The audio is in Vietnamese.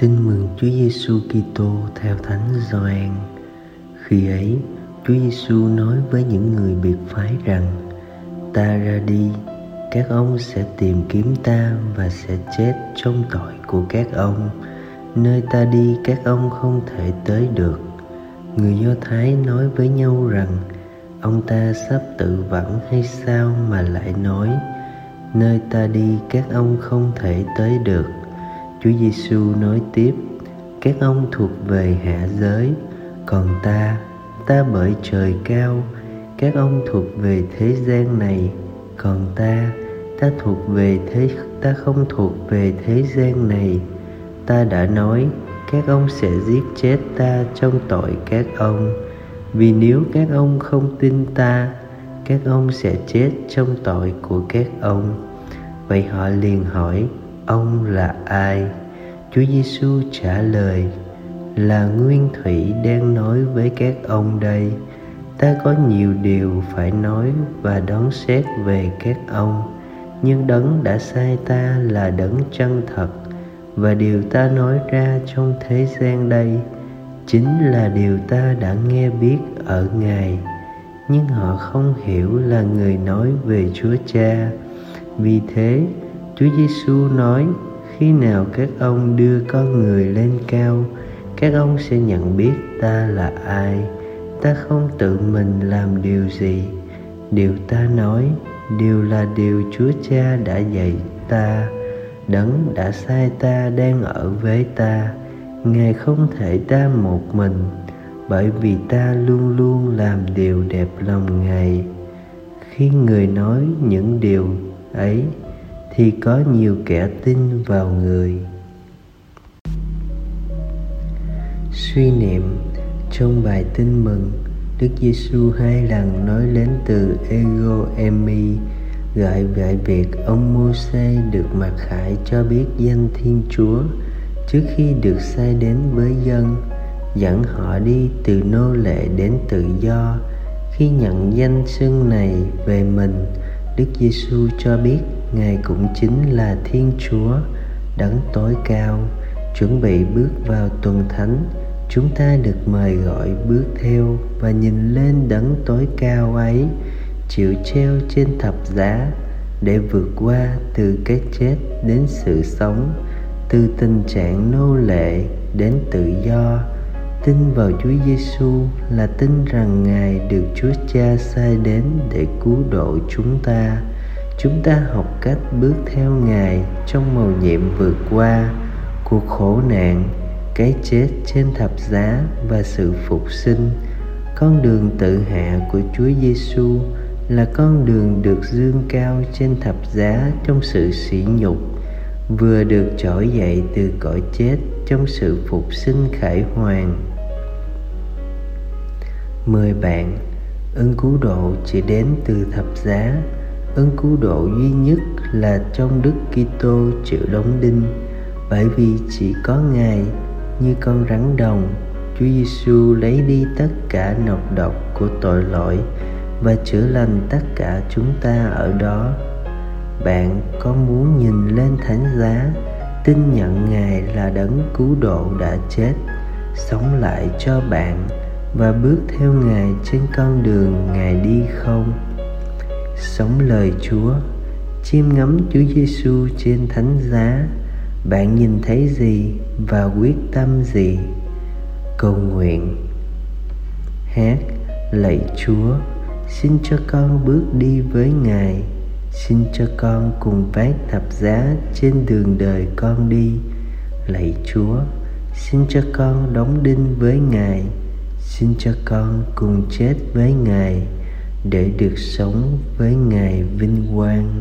Tin mừng Chúa Giêsu Kitô theo Thánh Gioan. Khi ấy, Chúa Giêsu nói với những người biệt phái rằng: Ta ra đi, các ông sẽ tìm kiếm ta và sẽ chết trong tội của các ông. Nơi ta đi các ông không thể tới được. Người Do Thái nói với nhau rằng: Ông ta sắp tự vẫn hay sao mà lại nói: Nơi ta đi các ông không thể tới được Chúa Giêsu nói tiếp: Các ông thuộc về hạ giới, còn ta, ta bởi trời cao. Các ông thuộc về thế gian này, còn ta, ta thuộc về thế ta không thuộc về thế gian này. Ta đã nói, các ông sẽ giết chết ta trong tội các ông. Vì nếu các ông không tin ta, các ông sẽ chết trong tội của các ông. Vậy họ liền hỏi, ông là ai? Chúa giêsu trả lời, là nguyên thủy đang nói với các ông đây. Ta có nhiều điều phải nói và đón xét về các ông, nhưng đấng đã sai ta là đấng chân thật. Và điều ta nói ra trong thế gian đây chính là điều ta đã nghe biết ở ngài. Nhưng họ không hiểu là người nói về chúa cha. Vì thế Chúa Giêsu nói, khi nào các ông đưa con người lên cao, các ông sẽ nhận biết ta là ai. Ta không tự mình làm điều gì. Điều ta nói, đều là điều chúa cha đã dạy ta. Đấng đã sai ta đang ở với ta. Ngài không thể ta một mình, bởi vì ta luôn luôn làm điều đẹp lòng ngài. Khi người nói những điều ấy thì có nhiều kẻ tin vào người. Suy niệm trong bài tin mừng, Đức Giêsu hai lần nói đến từ ego emi, gọi về việc ông Môse được mặc khải cho biết danh Thiên Chúa trước khi được sai đến với dân, dẫn họ đi từ nô lệ đến tự do. Khi nhận danh xưng này về mình, Đức Giêsu cho biết Ngài cũng chính là Thiên Chúa đấng tối cao. Chuẩn bị bước vào tuần thánh, chúng ta được mời gọi bước theo và nhìn lên đấng tối cao ấy, chịu treo trên thập giá để vượt qua từ cái chết đến sự sống, từ tình trạng nô lệ đến tự do. Tin vào Chúa Giêsu là tin rằng Ngài được Chúa Cha sai đến để cứu độ chúng ta chúng ta học cách bước theo ngài trong mầu nhiệm vượt qua, cuộc khổ nạn, cái chết trên thập giá và sự phục sinh. Con đường tự hạ của Chúa Giêsu là con đường được dương cao trên thập giá trong sự sỉ nhục, vừa được trỗi dậy từ cõi chết trong sự phục sinh khải hoàn. Mời bạn, ơn cứu độ chỉ đến từ thập giá ơn cứu độ duy nhất là trong Đức Kitô chịu đóng đinh. Bởi vì chỉ có Ngài như con rắn đồng, Chúa Giêsu lấy đi tất cả nọc độc của tội lỗi và chữa lành tất cả chúng ta ở đó. Bạn có muốn nhìn lên thánh giá, tin nhận ngài là đấng cứu độ đã chết, sống lại cho bạn và bước theo ngài trên con đường ngài đi không? Sống lời Chúa, chiêm ngắm Chúa Giêsu trên thánh giá, bạn nhìn thấy gì và quyết tâm gì? Cầu nguyện. Hát lạy Chúa, xin cho con bước đi với Ngài, xin cho con cùng vác thập giá trên đường đời con đi. Lạy Chúa, xin cho con đóng đinh với Ngài, xin cho con cùng chết với Ngài để được sống với ngài vinh quang.